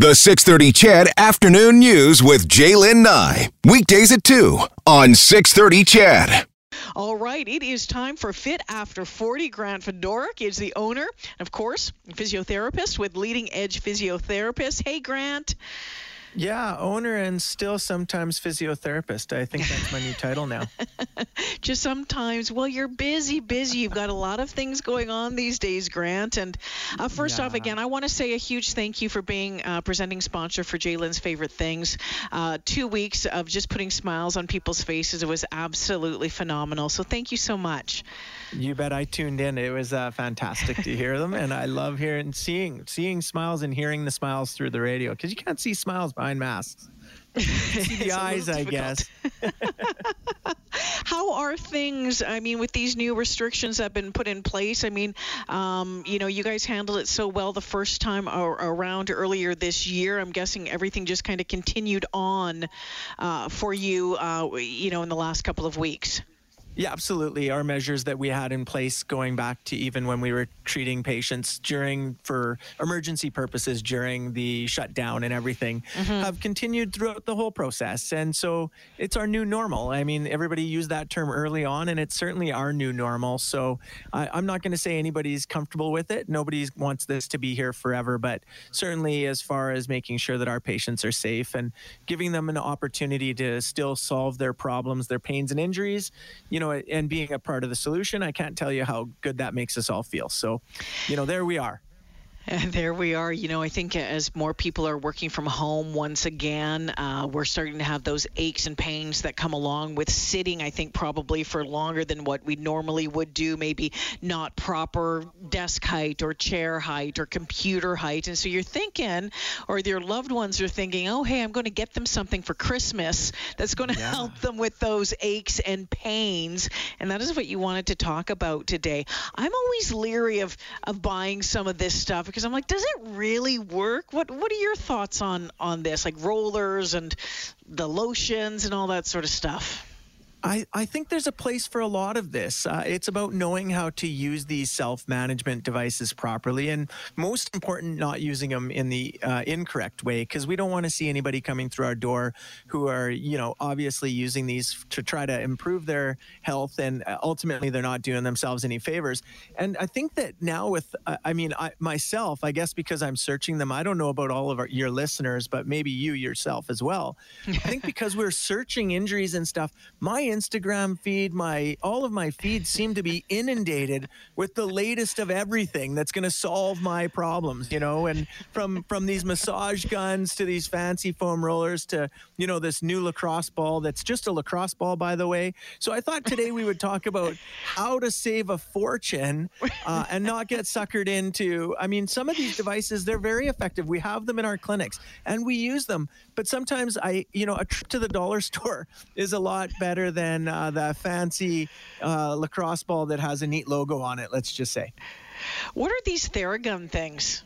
The 630 CHED Afternoon News with J'lyn Nye. Weekdays at 2 on 630 CHED. All right, it is time for Fit After 40. Grant Fedoruk is the owner, of course, physiotherapist with Leading Edge Physiotherapists. Hey, Grant. Yeah, owner and still sometimes physiotherapist. I think that's my new title now. Just sometimes. Well, you're busy, busy. You've got a lot of things going on these days, Grant. And uh, first yeah. off, again, I want to say a huge thank you for being uh, presenting sponsor for J'lyn's favorite things. Uh, two weeks of just putting smiles on people's faces. It was absolutely phenomenal. So thank you so much. You bet. I tuned in. It was uh, fantastic to hear them, and I love hearing, seeing, seeing smiles and hearing the smiles through the radio because you can't see smiles behind masks. see the eyes, I guess. How are things? I mean, with these new restrictions that have been put in place, I mean, um, you know, you guys handled it so well the first time around earlier this year. I'm guessing everything just kind of continued on uh, for you, uh, you know, in the last couple of weeks. Yeah, absolutely. Our measures that we had in place going back to even when we were treating patients during for emergency purposes during the shutdown and everything mm-hmm. have continued throughout the whole process. And so it's our new normal. I mean, everybody used that term early on, and it's certainly our new normal. So I, am not going to say anybody's comfortable with it. Nobody wants this to be here forever, but certainly as far as making sure that our patients are safe and giving them an opportunity to still solve their problems, their pains and injuries, you know, and being a part of the solution, I can't tell you how good that makes us all feel. So, you know, there we are. And there we are. You know, I think as more people are working from home once again, uh, we're starting to have those aches and pains that come along with sitting, I think, probably for longer than what we normally would do, maybe not proper desk height or chair height or computer height. And so you're thinking, or your loved ones are thinking, oh, hey, I'm going to get them something for Christmas that's going to yeah. help them with those aches and pains. And that is what you wanted to talk about today. I'm always leery of, of buying some of this stuff because I'm like, does it really work? What What are your thoughts on on this, like rollers and the lotions and all that sort of stuff? I, I think there's a place for a lot of this. Uh, it's about knowing how to use these self management devices properly, and most important, not using them in the uh, incorrect way because we don't want to see anybody coming through our door who are, you know, obviously using these to try to improve their health, and uh, ultimately they're not doing themselves any favors. And I think that now, with, uh, I mean, I, myself, I guess because I'm searching them, I don't know about all of our, your listeners, but maybe you yourself as well. I think because we're searching injuries and stuff, my Instagram feed, my all of my feeds seem to be inundated with the latest of everything that's going to solve my problems, you know, and from from these massage guns to these fancy foam rollers to, you know, this new lacrosse ball that's just a lacrosse ball by the way. So I thought today we would talk about how to save a fortune uh, and not get suckered into I mean, some of these devices they're very effective. We have them in our clinics and we use them, but sometimes I, you know, a trip to the dollar store is a lot better than than uh, the fancy uh, lacrosse ball that has a neat logo on it. Let's just say. What are these Theragun things?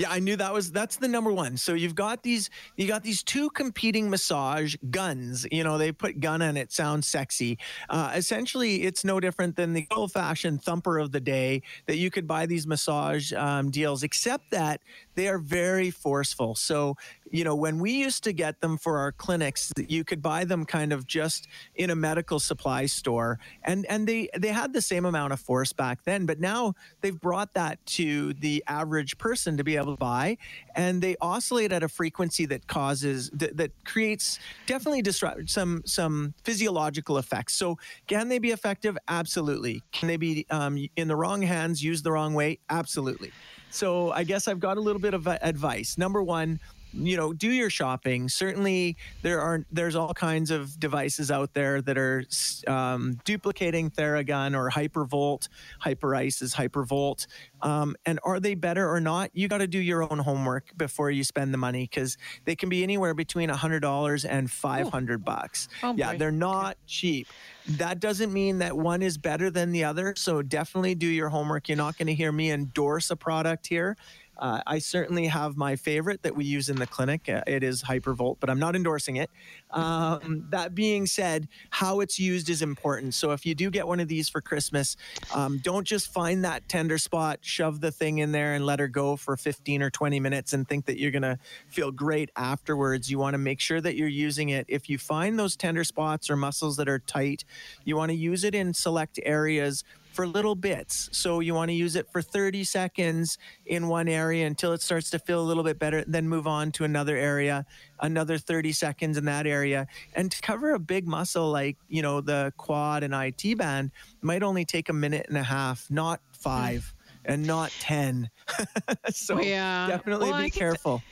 Yeah, I knew that was that's the number one. So you've got these you got these two competing massage guns. You know, they put gun on it sounds sexy. Uh, essentially, it's no different than the old-fashioned thumper of the day that you could buy these massage um, deals, except that they are very forceful. So you know, when we used to get them for our clinics, you could buy them kind of just in a medical supply store, and and they they had the same amount of force back then, but now they've brought that to the average person to be able to and they oscillate at a frequency that causes that, that creates definitely disrupt some some physiological effects. So can they be effective? Absolutely. Can they be um, in the wrong hands, used the wrong way? Absolutely. So I guess I've got a little bit of advice. Number one you know do your shopping. Certainly there are there's all kinds of devices out there that are um, duplicating theragun or hypervolt. Hyperice is hypervolt. Um, and are they better or not? You got to do your own homework before you spend the money because they can be anywhere between $100 and 500 bucks. Oh, yeah they're not cheap. That doesn't mean that one is better than the other so definitely do your homework. You're not going to hear me endorse a product here Uh, I certainly have my favorite that we use in the clinic. Uh, it is Hypervolt, but I'm not endorsing it. Um, that being said, how it's used is important. So if you do get one of these for Christmas, um, don't just find that tender spot, shove the thing in there, and let her go for 15 or 20 minutes and think that you're going to feel great afterwards. You want to make sure that you're using it. If you find those tender spots or muscles that are tight, you want to use it in select areas for little bits. So you want to use it for 30 seconds in one area until it starts to feel a little bit better, then move on to another area, another 30 seconds in that area. And to cover a big muscle like, you know, the quad and IT band might only take a minute and a half, not five. and not 10. so yeah. definitely well, be careful.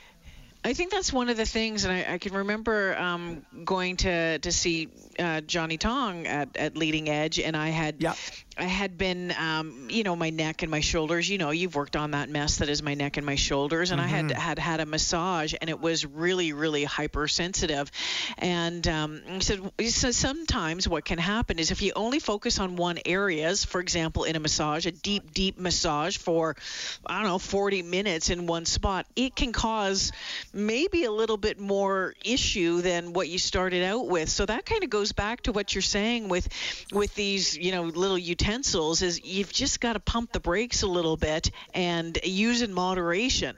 I think that's one of the things, and I, I can remember um, going to to see uh, Johnny Tong at, at Leading Edge, and I had yep. I had been, um, you know, my neck and my shoulders. You know, you've worked on that mess that is my neck and my shoulders, and mm-hmm. I had mm-hmm. had had a massage, and it was really, really hypersensitive. And um, he said, so sometimes what can happen is if you only focus on one areas, for example, in a massage, a deep, deep massage for, I don't know, 40 minutes in one spot, it can cause maybe a little bit more issue than what you started out with. So that kind of goes back to what you're saying with, with these, you know, little utensils utensils is you've just got to pump the brakes a little bit and use in moderation.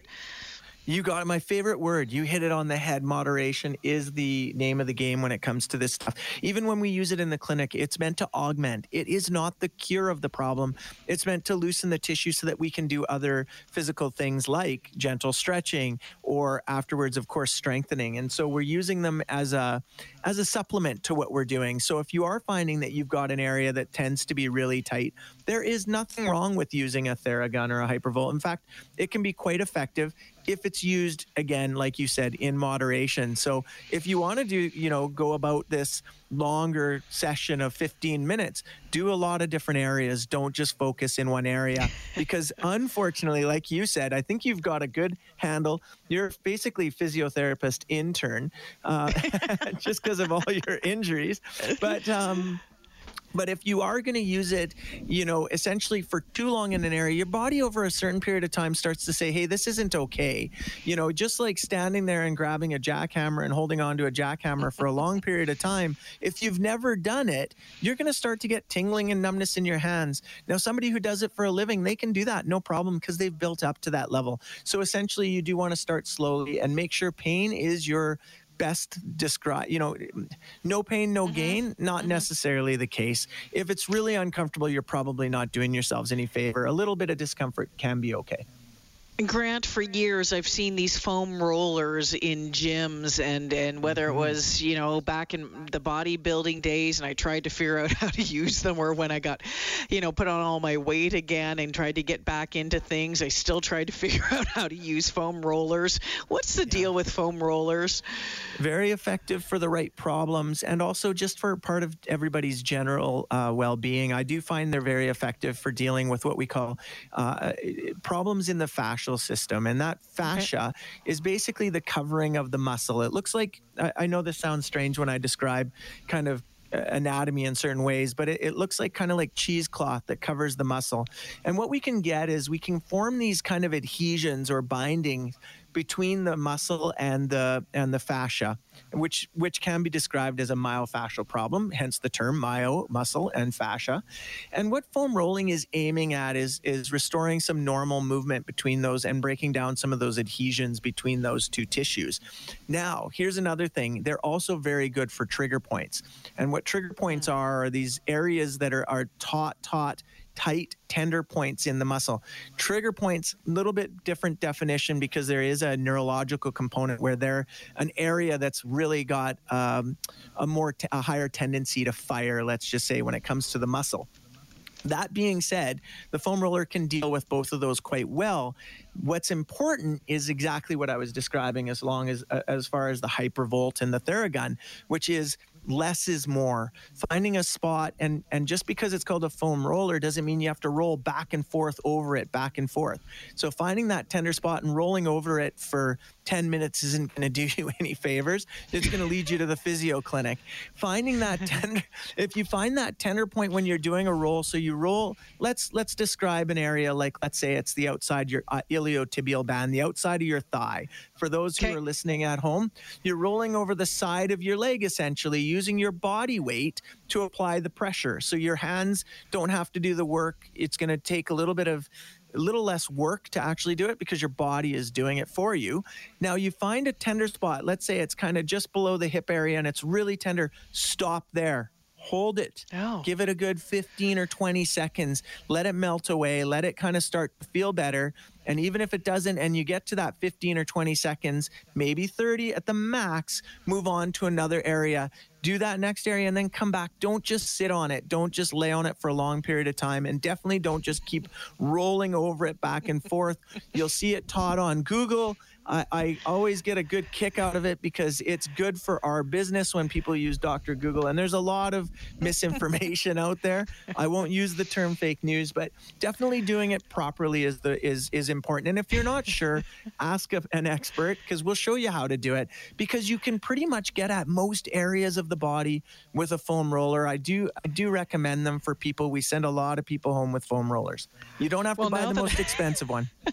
You got my favorite word. You hit it on the head. Moderation is the name of the game when it comes to this stuff. Even when we use it in the clinic, it's meant to augment. It is not the cure of the problem. It's meant to loosen the tissue so that we can do other physical things like gentle stretching or afterwards, of course, strengthening. And so we're using them as a as a supplement to what we're doing. So if you are finding that you've got an area that tends to be really tight, there is nothing wrong with using a Theragun or a Hypervolt. In fact, it can be quite effective if it's used again like you said in moderation. So if you want to do you know go about this longer session of 15 minutes do a lot of different areas. Don't just focus in one area because unfortunately like you said i think you've got a good handle. You're basically physiotherapist intern uh, just because of all your injuries. But um but if you are going to use it, you know, essentially for too long in an area, your body over a certain period of time starts to say, hey, this isn't okay. You know, just like standing there and grabbing a jackhammer and holding on to a jackhammer for a long period of time, if you've never done it, you're going to start to get tingling and numbness in your hands. Now, somebody who does it for a living, they can do that, no problem, because they've built up to that level. So essentially, you do want to start slowly and make sure pain is your best describe you know no pain no mm-hmm. gain not mm-hmm. necessarily the case if it's really uncomfortable you're probably not doing yourselves any favor a little bit of discomfort can be okay Grant, for years I've seen these foam rollers in gyms, and and whether it mm-hmm. was you know back in the bodybuilding days, and I tried to figure out how to use them, or when I got, you know, put on all my weight again and tried to get back into things, I still tried to figure out how to use foam rollers. What's the yeah. deal with foam rollers? Very effective for the right problems, and also just for part of everybody's general uh, well-being. I do find they're very effective for dealing with what we call uh, problems in the fascial system. And that fascia okay. is basically the covering of the muscle. It looks like, I, I know this sounds strange when I describe kind of uh, anatomy in certain ways, but it, it, looks like kind of like cheesecloth that covers the muscle. And what we can get is we can form these kind of adhesions or bindings between the muscle and the and the fascia, which which can be described as a myofascial problem, hence the term myo, muscle, and fascia. And what foam rolling is aiming at is is restoring some normal movement between those and breaking down some of those adhesions between those two tissues. Now, here's another thing. They're also very good for trigger points. And what trigger points hmm. are are these areas that are, are taut, taut tight, tender points in the muscle. Trigger points, a little bit different definition because there is a neurological component where they're an area that's really got um, a more t- a higher tendency to fire. Let's just say when it comes to the muscle. That being said, the foam roller can deal with both of those quite well. What's important is exactly what I was describing as long as as far as the hypervolt and the theragun, which is less is more. Finding a spot and and just because it's called a foam roller doesn't mean you have to roll back and forth over it, back and forth. So finding that tender spot and rolling over it for 10 minutes isn't going to do you any favors. It's going to lead you to the physio clinic. Finding that tender if you find that tender point when you're doing a roll, so you roll, let's let's describe an area like let's say it's the outside your uh, iliotibial band, the outside of your thigh. For those who are listening at home, you're rolling over the side of your leg essentially using your body weight to apply the pressure. So your hands don't have to do the work. It's going to take a little bit of a little less work to actually do it because your body is doing it for you. Now you find a tender spot. Let's say it's kind of just below the hip area and it's really tender. Stop there. Hold it. Oh. Give it a good 15 or 20 seconds. Let it melt away. Let it kind of start to feel better. And even if it doesn't, and you get to that 15 or 20 seconds, maybe 30 at the max, move on to another area. Do that next area and then come back. Don't just sit on it. Don't just lay on it for a long period of time. And definitely don't just keep rolling over it back and forth. You'll see it taught on Google. I, I always get a good kick out of it because it's good for our business when people use Dr. Google. And there's a lot of misinformation out there. I won't use the term fake news, but definitely doing it properly is the is is important. And if you're not sure, ask a, an expert because we'll show you how to do it. Because you can pretty much get at most areas of the body with a foam roller. I do I do recommend them for people. We send a lot of people home with foam rollers. You don't have Well, to buy the that- most expensive one.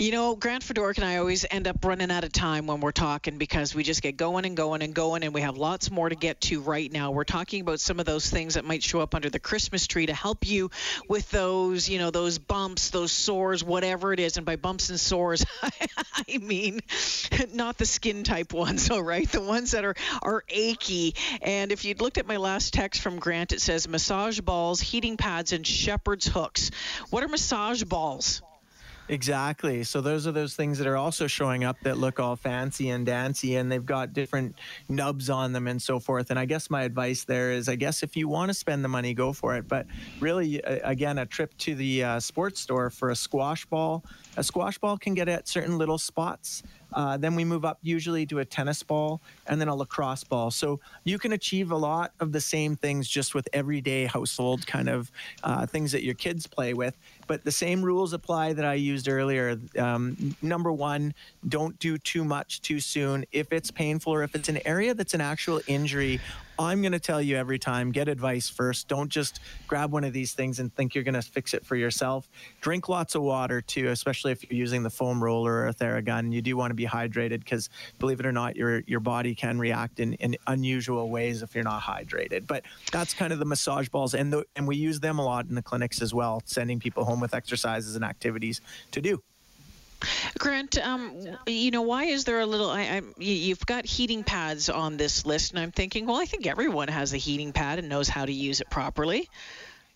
You know, Grant Fedoruk and I always end up running out of time when we're talking because we just get going and going and going, and we have lots more to get to right now. We're talking about some of those things that might show up under the Christmas tree to help you with those, you know, those bumps, those sores, whatever it is. And by bumps and sores, I mean not the skin type ones, all right? The ones that are are achy. And if you'd looked at my last text from Grant, it says massage balls, heating pads, and shepherd's hooks. What are massage balls? Exactly. So those are those things that are also showing up that look all fancy and dancy and they've got different nubs on them and so forth. And I guess my advice there is I guess if you want to spend the money, go for it. But really, again, a trip to the uh, sports store for a squash ball, a squash ball can get at certain little spots. Uh, then we move up usually to a tennis ball and then a lacrosse ball. So you can achieve a lot of the same things just with everyday household kind of uh, things that your kids play with. But the same rules apply that I used earlier. Um, number one, don't do too much too soon. If it's painful or if it's an area that's an actual injury, I'm going to tell you every time get advice first. Don't just grab one of these things and think you're going to fix it for yourself. Drink lots of water too, especially if you're using the foam roller or a Theragun. You do want to be hydrated because, believe it or not, your your body can react in, in unusual ways if you're not hydrated. But that's kind of the massage balls, and the, and we use them a lot in the clinics as well, sending people home with exercises and activities to do. Grant, um, you know, why is there a little? I, I, you- you've got heating pads on this list, and I'm thinking, well, I think everyone has a heating pad and knows how to use it properly.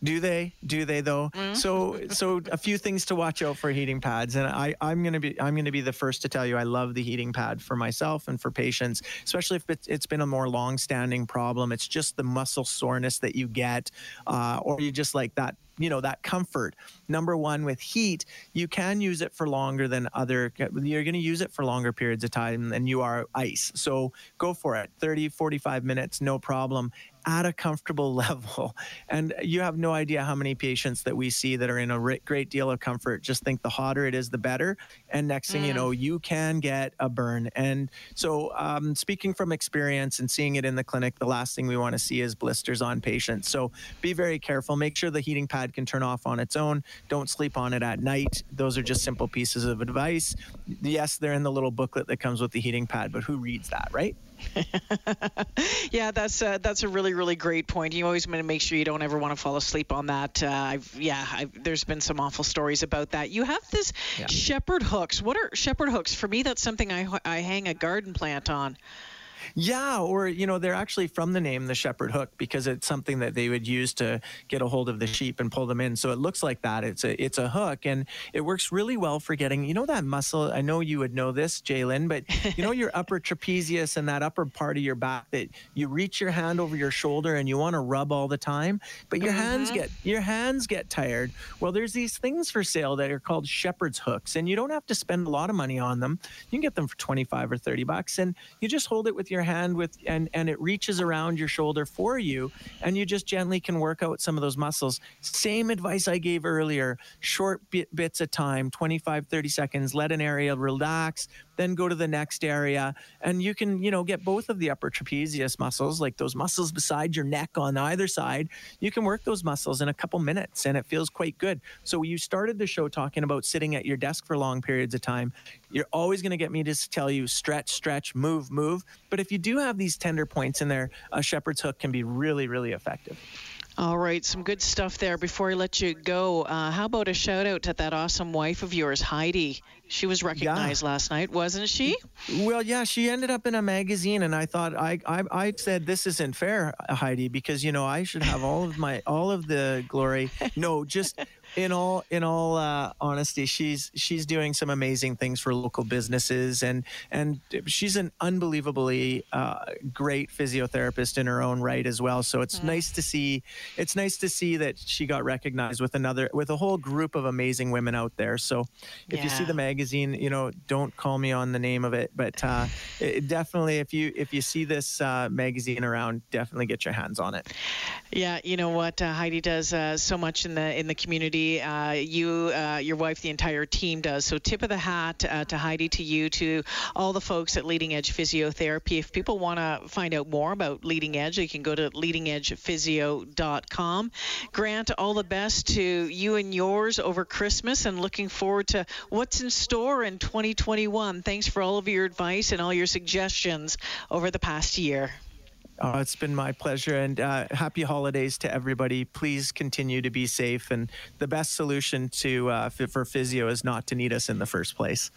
Do they? Do they though? So so a few things to watch out for heating pads, and I I'm gonna be I'm gonna be the first to tell you I love the heating pad for myself and for patients, especially if it's, it's been a more long-standing problem. It's just the muscle soreness that you get, uh, or you just like that you know that comfort. Number one with heat you can use it for longer than other you're going to use it for longer periods of time than you are ice. So go for it 30 45 minutes no problem. At a comfortable level. And you have no idea how many patients that we see that are in a great deal of comfort. Just think the hotter it is the better. And next thing you know you can get a burn. And so um, speaking from experience and seeing it in the clinic the last thing we want to see is blisters on patients. So be very careful. Make sure the heating pad can turn off on its own don't sleep on it at night those are just simple pieces of advice yes they're in the little booklet that comes with the heating pad but who reads that right Yeah, that's uh, that's a really really great point. You always want to make sure you don't ever want to fall asleep on that. Uh, I've yeah, I've, there's been some awful stories about that. You have this Yeah. shepherd hooks. What are shepherd hooks? For me, that's something I I hang a garden plant on. Yeah, or you know, they're actually from the name the shepherd hook because it's something that they would use to get a hold of the sheep and pull them in. So it looks like that. It's a it's a hook, and it works really well for getting you know that muscle. I know you would know this, J'lyn, but you know your upper trapezius and that upper part of your back that you reach your hand over your shoulder and you want to rub all the time, but your mm-hmm. hands get your hands get tired. Well, there's these things for sale that are called shepherd's hooks, and you don't have to spend a lot of money on them. You can get them for 25 or 30 bucks, and you just hold it with your hand with and and it reaches around your shoulder for you, and you just gently can work out some of those muscles. Same advice I gave earlier: short bit, bits of time, 25, 30 seconds. Let an area relax then go to the next area. And you can you know get both of the upper trapezius muscles like those muscles beside your neck on either side. You can work those muscles in a couple minutes and it feels quite good. So you started the show talking about sitting at your desk for long periods of time. You're always going to get me to tell you stretch stretch move move. But if you do have these tender points in there a shepherd's hook can be really really effective all right, some good stuff there. Before I let you go, uh, how about a shout out to that awesome wife of yours, Heidi? She was recognized yeah. last night, wasn't she? Well, yeah, she ended up in a magazine, and I thought I, I I said this isn't fair, Heidi, because you know I should have all of my all of the glory. No, just in all in all uh, honesty, she's she's doing some amazing things for local businesses, and and she's an unbelievably uh, great physiotherapist in her own right as well. So it's mm. nice to see it's nice to see that she got recognized with another with a whole group of amazing women out there. So if yeah. you see the magazine, you know, don't call me on the name of it, but uh, it, definitely if you if you see this uh, magazine around, definitely get your hands on it. Yeah, you know what uh, Heidi does uh, so much in the in the community uh, you, uh, your wife, the entire team does. So tip of the hat uh, to Heidi, to you, to all the folks at Leading Edge Physiotherapy. If people want to find out more about Leading Edge, they can go to leadingedgephysio.com. Grant, all the best to you and yours over Christmas, and looking forward to what's in store in 2021. Thanks for all of your advice and all your suggestions over the past year. Oh, it's been my pleasure, and uh, happy holidays to everybody. Please continue to be safe, and the best solution to uh, for physio is not to need us in the first place.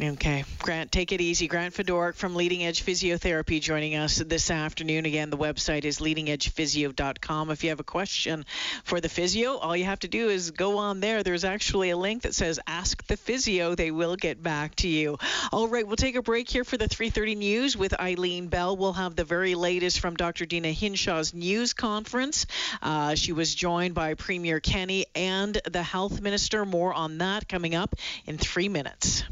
Okay. Grant, take it easy. Grant Fedoruk from Leading Edge Physiotherapy joining us this afternoon. Again, the website is leadingedgephysio.com. If you have a question for the physio, all you have to do is go on there. There's actually a link that says Ask the Physio. They will get back to you. All right, we'll take a break here for the 3:30 news with Eileen Bell. We'll have the very latest from Dr. Deena Hinshaw's news conference. Uh, she was joined by Premier Kenney and the Health Minister. More on that coming up in three minutes.